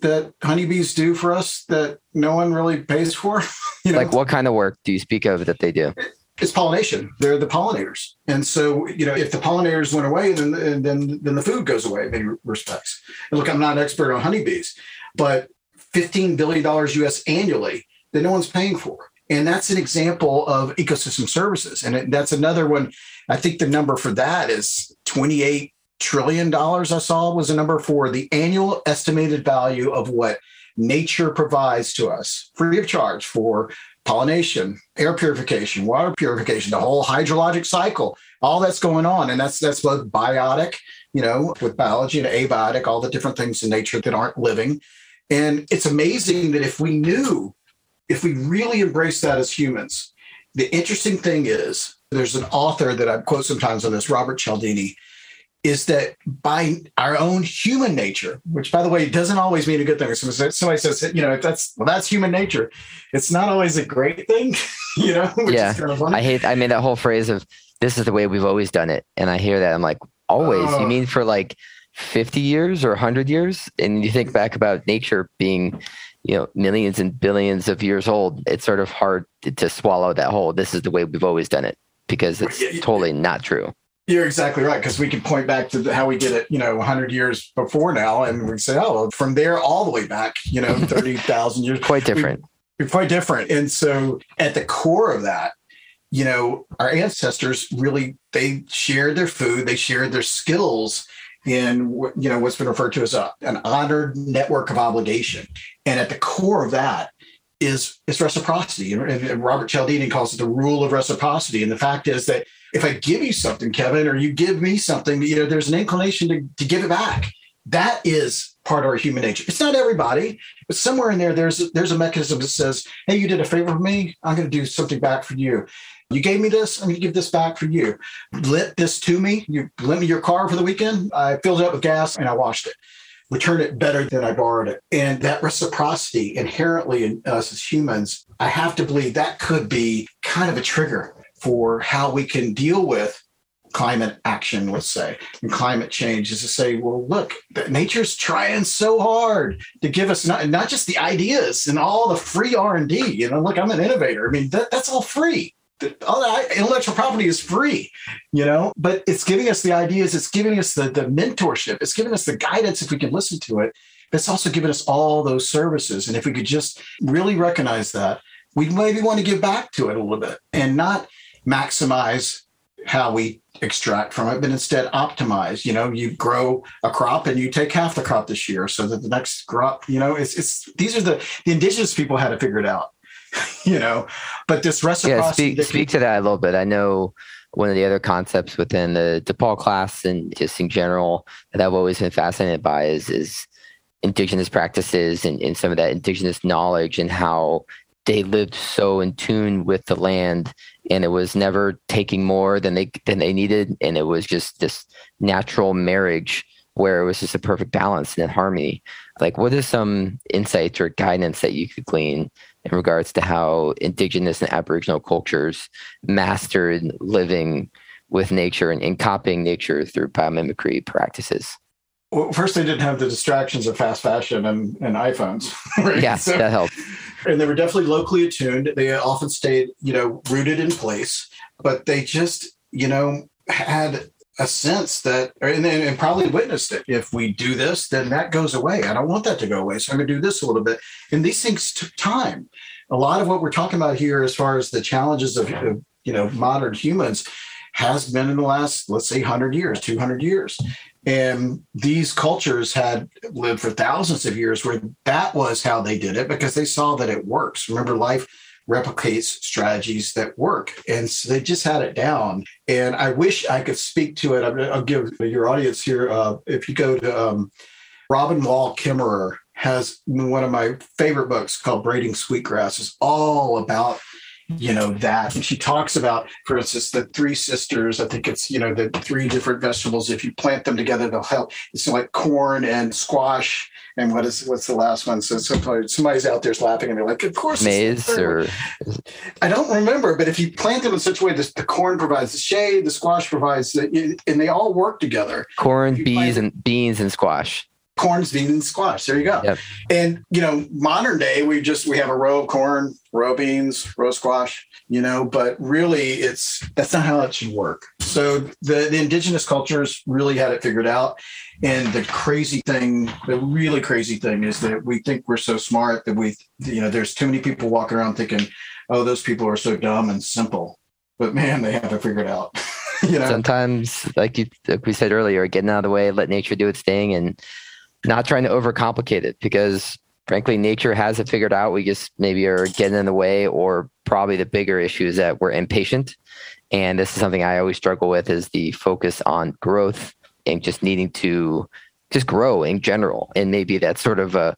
that honeybees do for us that no one really pays for. you know, like what kind of work do you speak of that they do? It's pollination. They're the pollinators, and so you know if the pollinators went away, then then then the food goes away in many respects. And look, I'm not an expert on honeybees, but 15 billion dollars US annually that no one's paying for. And that's an example of ecosystem services. And that's another one. I think the number for that is 28 trillion dollars. I saw was a number for the annual estimated value of what nature provides to us free of charge for pollination, air purification, water purification, the whole hydrologic cycle, all that's going on. And that's that's both biotic, you know, with biology and abiotic, all the different things in nature that aren't living. And it's amazing that if we knew, if we really embrace that as humans, the interesting thing is there's an author that I quote sometimes on this, Robert Cialdini, is that by our own human nature, which by the way doesn't always mean a good thing. Somebody says, you know, that's well, that's human nature. It's not always a great thing, you know. yeah, kind of I hate. I mean that whole phrase of "this is the way we've always done it," and I hear that I'm like, always. You oh. mean for like 50 years or 100 years? And you think back about nature being you know millions and billions of years old it's sort of hard to, to swallow that whole this is the way we've always done it because it's totally not true you're exactly right because we can point back to the, how we did it, you know, 100 years before now, and we say, oh, from there all the way back, you know, 30,000 years. quite different. We, are quite different, and so at the core of that, you know, our ancestors really they shared their food, they shared their skills in you know what's been referred to as a, an honored network of obligation, and at the core of that is is reciprocity. And Robert Cialdini calls it the rule of reciprocity. And the fact is that if I give you something, Kevin, or you give me something, you know, there's an inclination to, to give it back. That is part of our human nature. It's not everybody, but somewhere in there, there's there's a mechanism that says, "Hey, you did a favor for me. I'm going to do something back for you. You gave me this. I'm going to give this back for you. Lent this to me. You lent me your car for the weekend. I filled it up with gas and I washed it. Return it better than I borrowed it. And that reciprocity inherently in us as humans, I have to believe that could be kind of a trigger for how we can deal with climate action let's say and climate change is to say well look nature's trying so hard to give us not, not just the ideas and all the free r&d you know look i'm an innovator i mean that, that's all free all that intellectual property is free you know but it's giving us the ideas it's giving us the, the mentorship it's giving us the guidance if we can listen to it it's also giving us all those services and if we could just really recognize that we maybe want to give back to it a little bit and not maximize how we extract from it, but instead optimize. You know, you grow a crop and you take half the crop this year so that the next crop, you know, it's it's these are the the indigenous people had to figure it out. you know, but this reciprocity. Yeah, speak, speak to that a little bit. I know one of the other concepts within the DePaul class and just in general that I've always been fascinated by is is indigenous practices and, and some of that indigenous knowledge and how they lived so in tune with the land and it was never taking more than they than they needed and it was just this natural marriage where it was just a perfect balance and harmony like what is some insights or guidance that you could glean in regards to how indigenous and aboriginal cultures mastered living with nature and, and copying nature through biomimicry practices well, first they didn't have the distractions of fast fashion and, and iPhones. Right? Yeah, so, that helped. And they were definitely locally attuned. They often stayed, you know, rooted in place, but they just, you know, had a sense that, and, and probably witnessed it. If we do this, then that goes away. I don't want that to go away. So I'm going to do this a little bit. And these things took time. A lot of what we're talking about here, as far as the challenges of, of you know, modern humans, has been in the last, let's say, 100 years, 200 years. And these cultures had lived for thousands of years where that was how they did it because they saw that it works. Remember, life replicates strategies that work. And so they just had it down. And I wish I could speak to it. I'll give your audience here, uh, if you go to um, Robin Wall Kimmerer has one of my favorite books called Braiding Sweetgrass. It's all about you know that. And she talks about for instance the three sisters i think it's you know the three different vegetables if you plant them together they'll help. It's like corn and squash and what is what's the last one? So somebody's out there's laughing and they're like of course maize or i don't remember but if you plant them in such a way that the corn provides the shade the squash provides the, and they all work together. Corn bees and beans and squash corn's beans and squash. There you go. Yep. And you know, modern day, we just we have a row of corn, row of beans, row of squash. You know, but really, it's that's not how it should work. So the the indigenous cultures really had it figured out. And the crazy thing, the really crazy thing, is that we think we're so smart that we, you know, there's too many people walking around thinking, oh, those people are so dumb and simple. But man, they have it figured out. you know? Sometimes, like you, like we said earlier, getting out of the way, let nature do its thing, and not trying to overcomplicate it because frankly nature has it figured out. We just maybe are getting in the way or probably the bigger issue is that we're impatient. And this is something i always struggle with is the focus on growth and just needing to just grow in general. And maybe that's sort of a,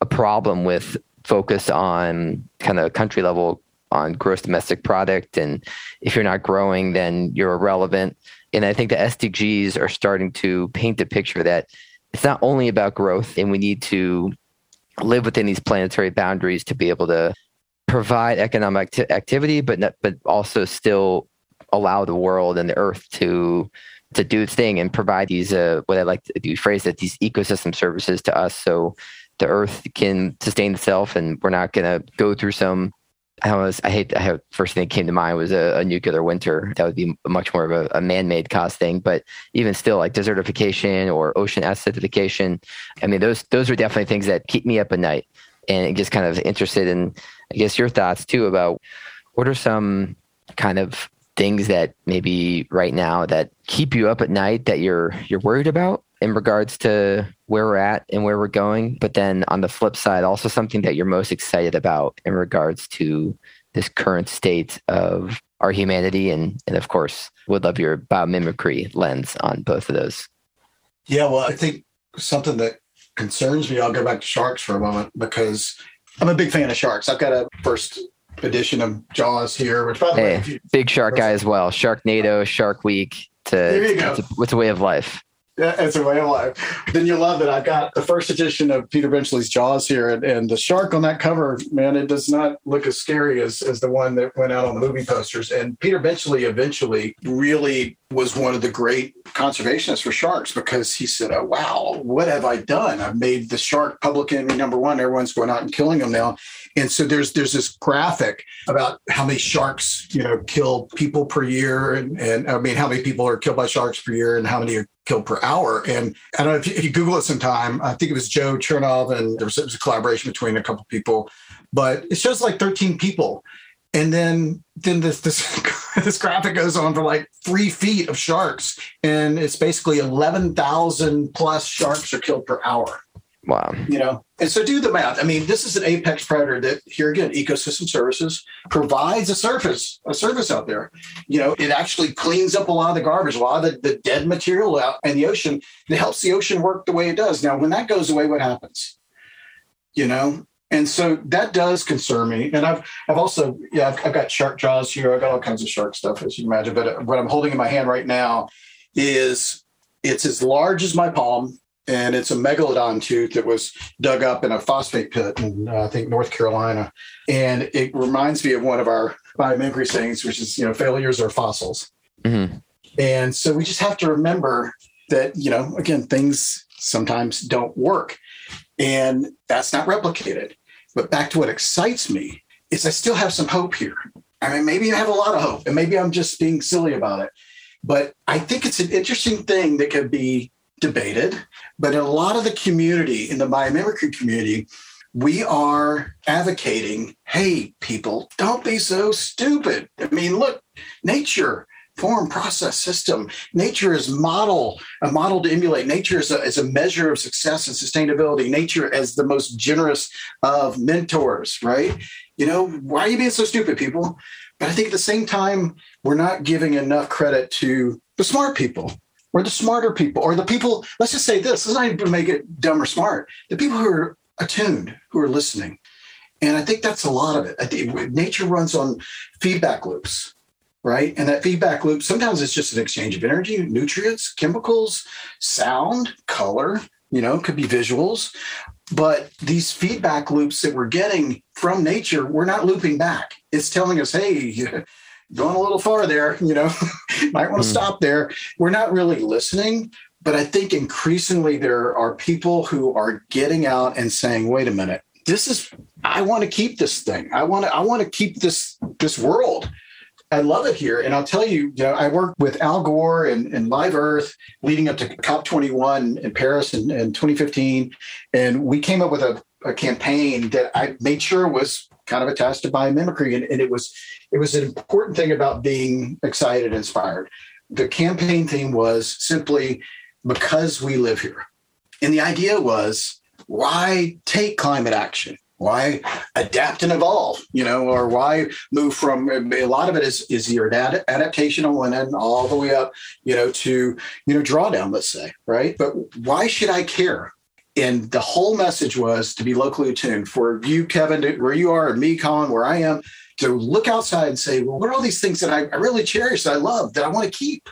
a problem with focus on kind of country level on gross domestic product. And if you're not growing then you're irrelevant. And i think the sdgs are starting to paint a picture that it's not only about growth, and we need to live within these planetary boundaries to be able to provide economic t- activity, but not, but also still allow the world and the earth to to do its thing and provide these uh, what I like to phrase that these ecosystem services to us, so the earth can sustain itself, and we're not going to go through some I I hate I first thing that came to mind was a, a nuclear winter. That would be much more of a, a, man-made cost thing. But even still, like desertification or ocean acidification, I mean those those are definitely things that keep me up at night and just kind of interested in I guess your thoughts too about what are some kind of things that maybe right now that keep you up at night that you're you're worried about in regards to where we're at and where we're going. But then on the flip side, also something that you're most excited about in regards to this current state of our humanity. And, and of course, would love your biomimicry lens on both of those. Yeah, well, I think something that concerns me, I'll go back to sharks for a moment because I'm a big fan of sharks. I've got a first edition of Jaws here, which by the hey, way, you, big shark guy as well. Sharknado, Shark Week. To, there you go. It's a, it's a way of life. It's a way of life. Then you'll love it. I've got the first edition of Peter Benchley's Jaws here, and, and, the shark on that cover, man, it does not look as scary as, as the one that went out on the movie posters. And Peter Benchley eventually really was one of the great conservationists for sharks because he said, Oh, wow, what have I done? I've made the shark public enemy number one. Everyone's going out and killing them now. And so there's there's this graphic about how many sharks, you know, kill people per year, and, and I mean how many people are killed by sharks per year, and how many are killed per hour. And I don't know if you, if you Google it sometime. I think it was Joe Chernov, and there was, was a collaboration between a couple people, but it shows like 13 people And then then this this this graphic goes on for like three feet of sharks, and it's basically eleven thousand plus sharks are killed per hour. Wow. You know, and so do the math. I mean, this is an apex predator that here again, ecosystem services provides a surface, a service out there. You know, it actually cleans up a lot of the garbage, a lot of the, the dead material out in the ocean. It helps the ocean work the way it does. Now, when that goes away, what happens? You know, and so that does concern me. And I've I've also yeah I've, I've got shark jaws here. I've got all kinds of shark stuff as you can imagine. But what I'm holding in my hand right now is it's as large as my palm and it's a megalodon tooth that was dug up in a phosphate pit in uh, I think North Carolina, and it reminds me of one of our biomimicry sayings, which is you know failures are fossils, mm-hmm. and so we just have to remember that you know again things sometimes don't work, and that's not replicated. But back to what excites me is I still have some hope here. I mean, maybe I have a lot of hope, and maybe I'm just being silly about it. But I think it's an interesting thing that could be debated. But in a lot of the community, in the biomimicry community, we are advocating hey, people, don't be so stupid. I mean, look, nature, form, process, system. Nature is model, a model to emulate. Nature is a, is a measure of success and sustainability. Nature as the most generous of mentors, right? You know, why are you being so stupid, people? But I think at the same time, we're not giving enough credit to the smart people or the smarter people or the people let's just say this let's not even make it dumb or smart. The people who are attuned who are listening. And i think that's a lot of it. Nature runs on feedback loops right? And that feedback loop sometimes it's just an exchange of energy nutrients chemicals sound color you know could be visuals. But these feedback loops that we're getting from nature we're not looping back. It's telling us hey going a little far there, you know, might want to mm. stop there. We're not really listening, but I think increasingly there are people who are getting out and saying, wait a minute, this is I want to keep this thing. I want to I want to keep this this world. I love it here. And I'll tell you, you know, I worked with Al Gore and, and Live Earth leading up to COP21 in Paris in, in 2015. And we came up with a, a campaign that I made sure was kind of attached to biomimicry. And, and it was it was an important thing about being excited inspired. The campaign theme was simply because we live here. And the idea was why take climate action? Why adapt and evolve? You know, or why move from a lot of it is is your ad, adaptational and then all the way up, you know, to you know drawdown, let's say, right? But why should I care? And the whole message was to be locally attuned for you, Kevin, where you are, and me, Colin, where I am, to look outside and say, well, what are all these things that I, really cherish, that I love, that I want to keep?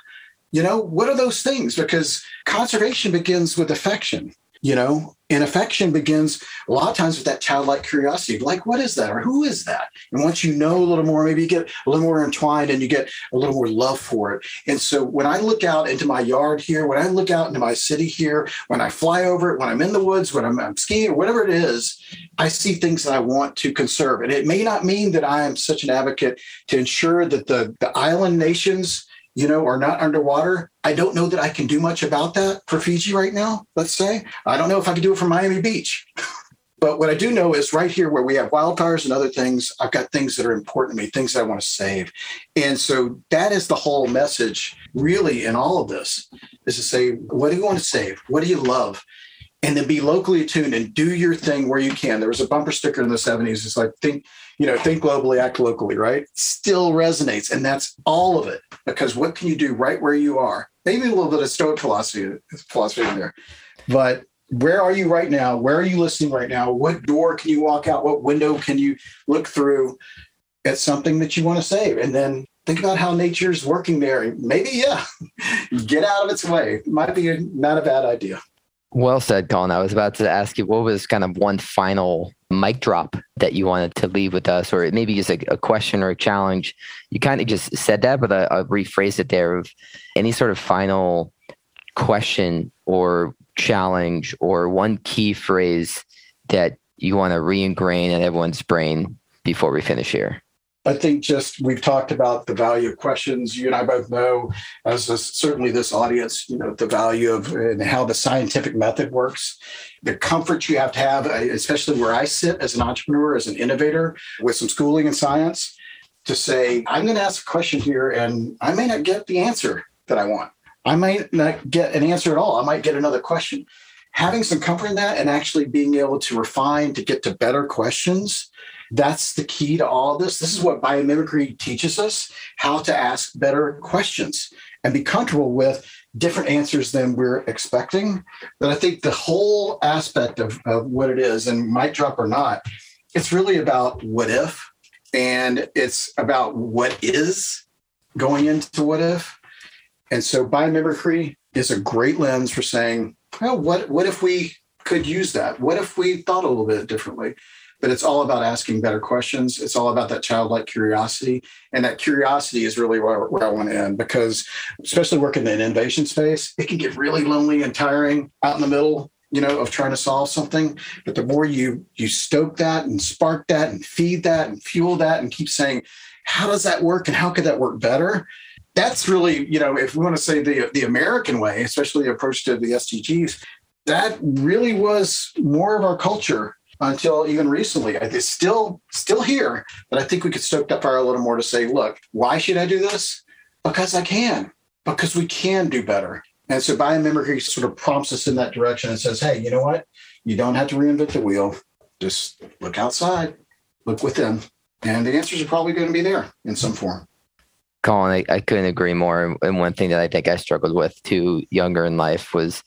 You know, what are those things? Because conservation begins with affection you know and affection begins a lot of times with that childlike curiosity like what is that? Or who is that? And once you know a little more maybe you get a little more entwined and you get a little more love for it. And so when i look out into my yard here when i look out into my city here when i fly over it when i'm in the woods when i'm, I'm skiing or whatever it is i see things that i want to conserve. And it may not mean that i am such an advocate to ensure that the, the island nations you know, are not underwater. I don't know that I can do much about that for Fiji right now, let's say. I don't know if I can do it for Miami Beach. but what I do know is right here where we have wildfires and other things, I've got things that are important to me, things that I want to save. And so that is the whole message, really, in all of this is to say, what do you want to save? What do you love? and then be locally attuned and do your thing where you can. There was a bumper sticker in the 70s. It's like think, you know, think globally, act locally, right? Still resonates. And that's all of it. Because what can you do right where you are? Maybe a little bit of Stoic philosophy, philosophy in there. But where are you right now? Where are you listening right now? What door can you walk out? What window can you look through at something that you want to save? And then think about how nature's working there. Maybe, yeah, get out of its way. Might be not a bad idea. Well said, Colin. I was about to ask you what was kind of one final mic drop that you wanted to leave with us, or maybe just a, a question or a challenge. You kind of just said that, but I, I'll rephrase it there of any sort of final question or challenge or one key phrase that you want to re-ingrain in everyone's brain before we finish here. I think just we've talked about the value of questions. You and I both know, as certainly this audience, you know, the value of and how the scientific method works, the comfort you have to have, especially where I sit as an entrepreneur, as an innovator with some schooling in science. to say, I'm going to ask a question here and I may not get the answer that I want. I might not get an answer at all. I might get another question. Having some comfort in that and actually being able to refine to get to better questions, that's the key to all this. This is what biomimicry teaches us how to ask better questions and be comfortable with different answers than we're expecting. But I think the whole aspect of, of what it is, and might drop or not, it's really about what if, and it's about what is going into what if. And so biomimicry is a great lens for saying, well, what, what if we could use that? What if we thought a little bit differently? but it's all about asking better questions. It's all about that childlike curiosity. And that curiosity is really where, where I want to end because, especially working in the innovation space, it can get really lonely and tiring out in the middle you know of trying to solve something but the more you you stoke that and spark that and feed that and fuel that and keep saying how does that work and how could that work better that's really you know if we want to say the the american way especially approach to the sdgs that really was more of our culture until even recently. It's still still here, but I think we could stoke that fire a little more to say, look, why should I do this? Because I can, because we can do better. And so biomimicry sort of prompts us in that direction and says, hey, you know what? You don't have to reinvent the wheel. Just look outside, look within, and the answers are probably going to be there in some form. Colin, I, I couldn't agree more. And one thing that I think I struggled with too younger in life was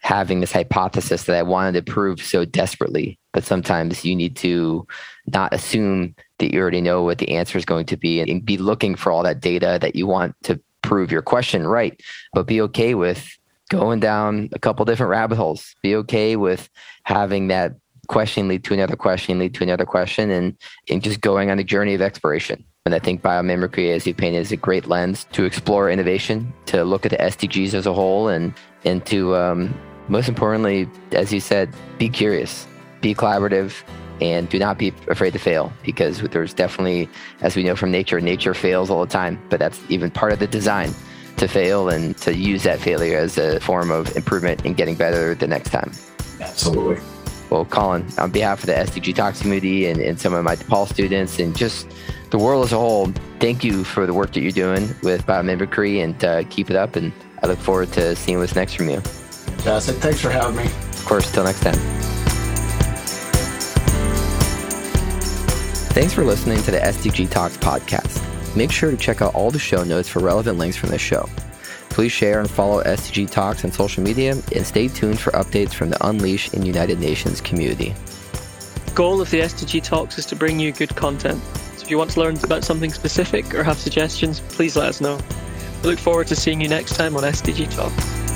having this hypothesis that I wanted to prove so desperately. But sometimes you need to not assume that you already know what the answer is going to be and be looking for all that data that you want to prove your question right, but be okay with going down a couple different rabbit holes. Be okay with having that question lead to another question, lead to another question, and, and just going on a journey of exploration. And I think biomimicry, as you painted, is a great lens to explore innovation, to look at the SDGs as a whole, and and to um, most importantly, as you said, be curious, be collaborative, and do not be afraid to fail because there's definitely, as we know from nature, nature fails all the time, but that's even part of the design to fail and to use that failure as a form of improvement and getting better the next time. Absolutely. Well, Colin, on behalf of the SDG Talks community and, and some of my DePaul students and just the world as a whole, thank you for the work that you're doing with biomimicry and uh, keep it up. And I look forward to seeing what's next from you. Fantastic. Thanks for having me. Of course. Till next time. Thanks for listening to the SDG Talks podcast. Make sure to check out all the show notes for relevant links from this show. Please share and follow SDG Talks on social media and stay tuned for updates from the Unleash in United Nations community. The goal of the SDG Talks is to bring you good content. If you want to learn about something specific or have suggestions, please let us know. We look forward to seeing you next time on SDG Talks.